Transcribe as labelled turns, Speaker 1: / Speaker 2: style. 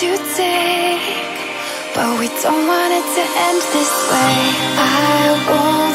Speaker 1: to take, but we don't want it to end this way. I won't.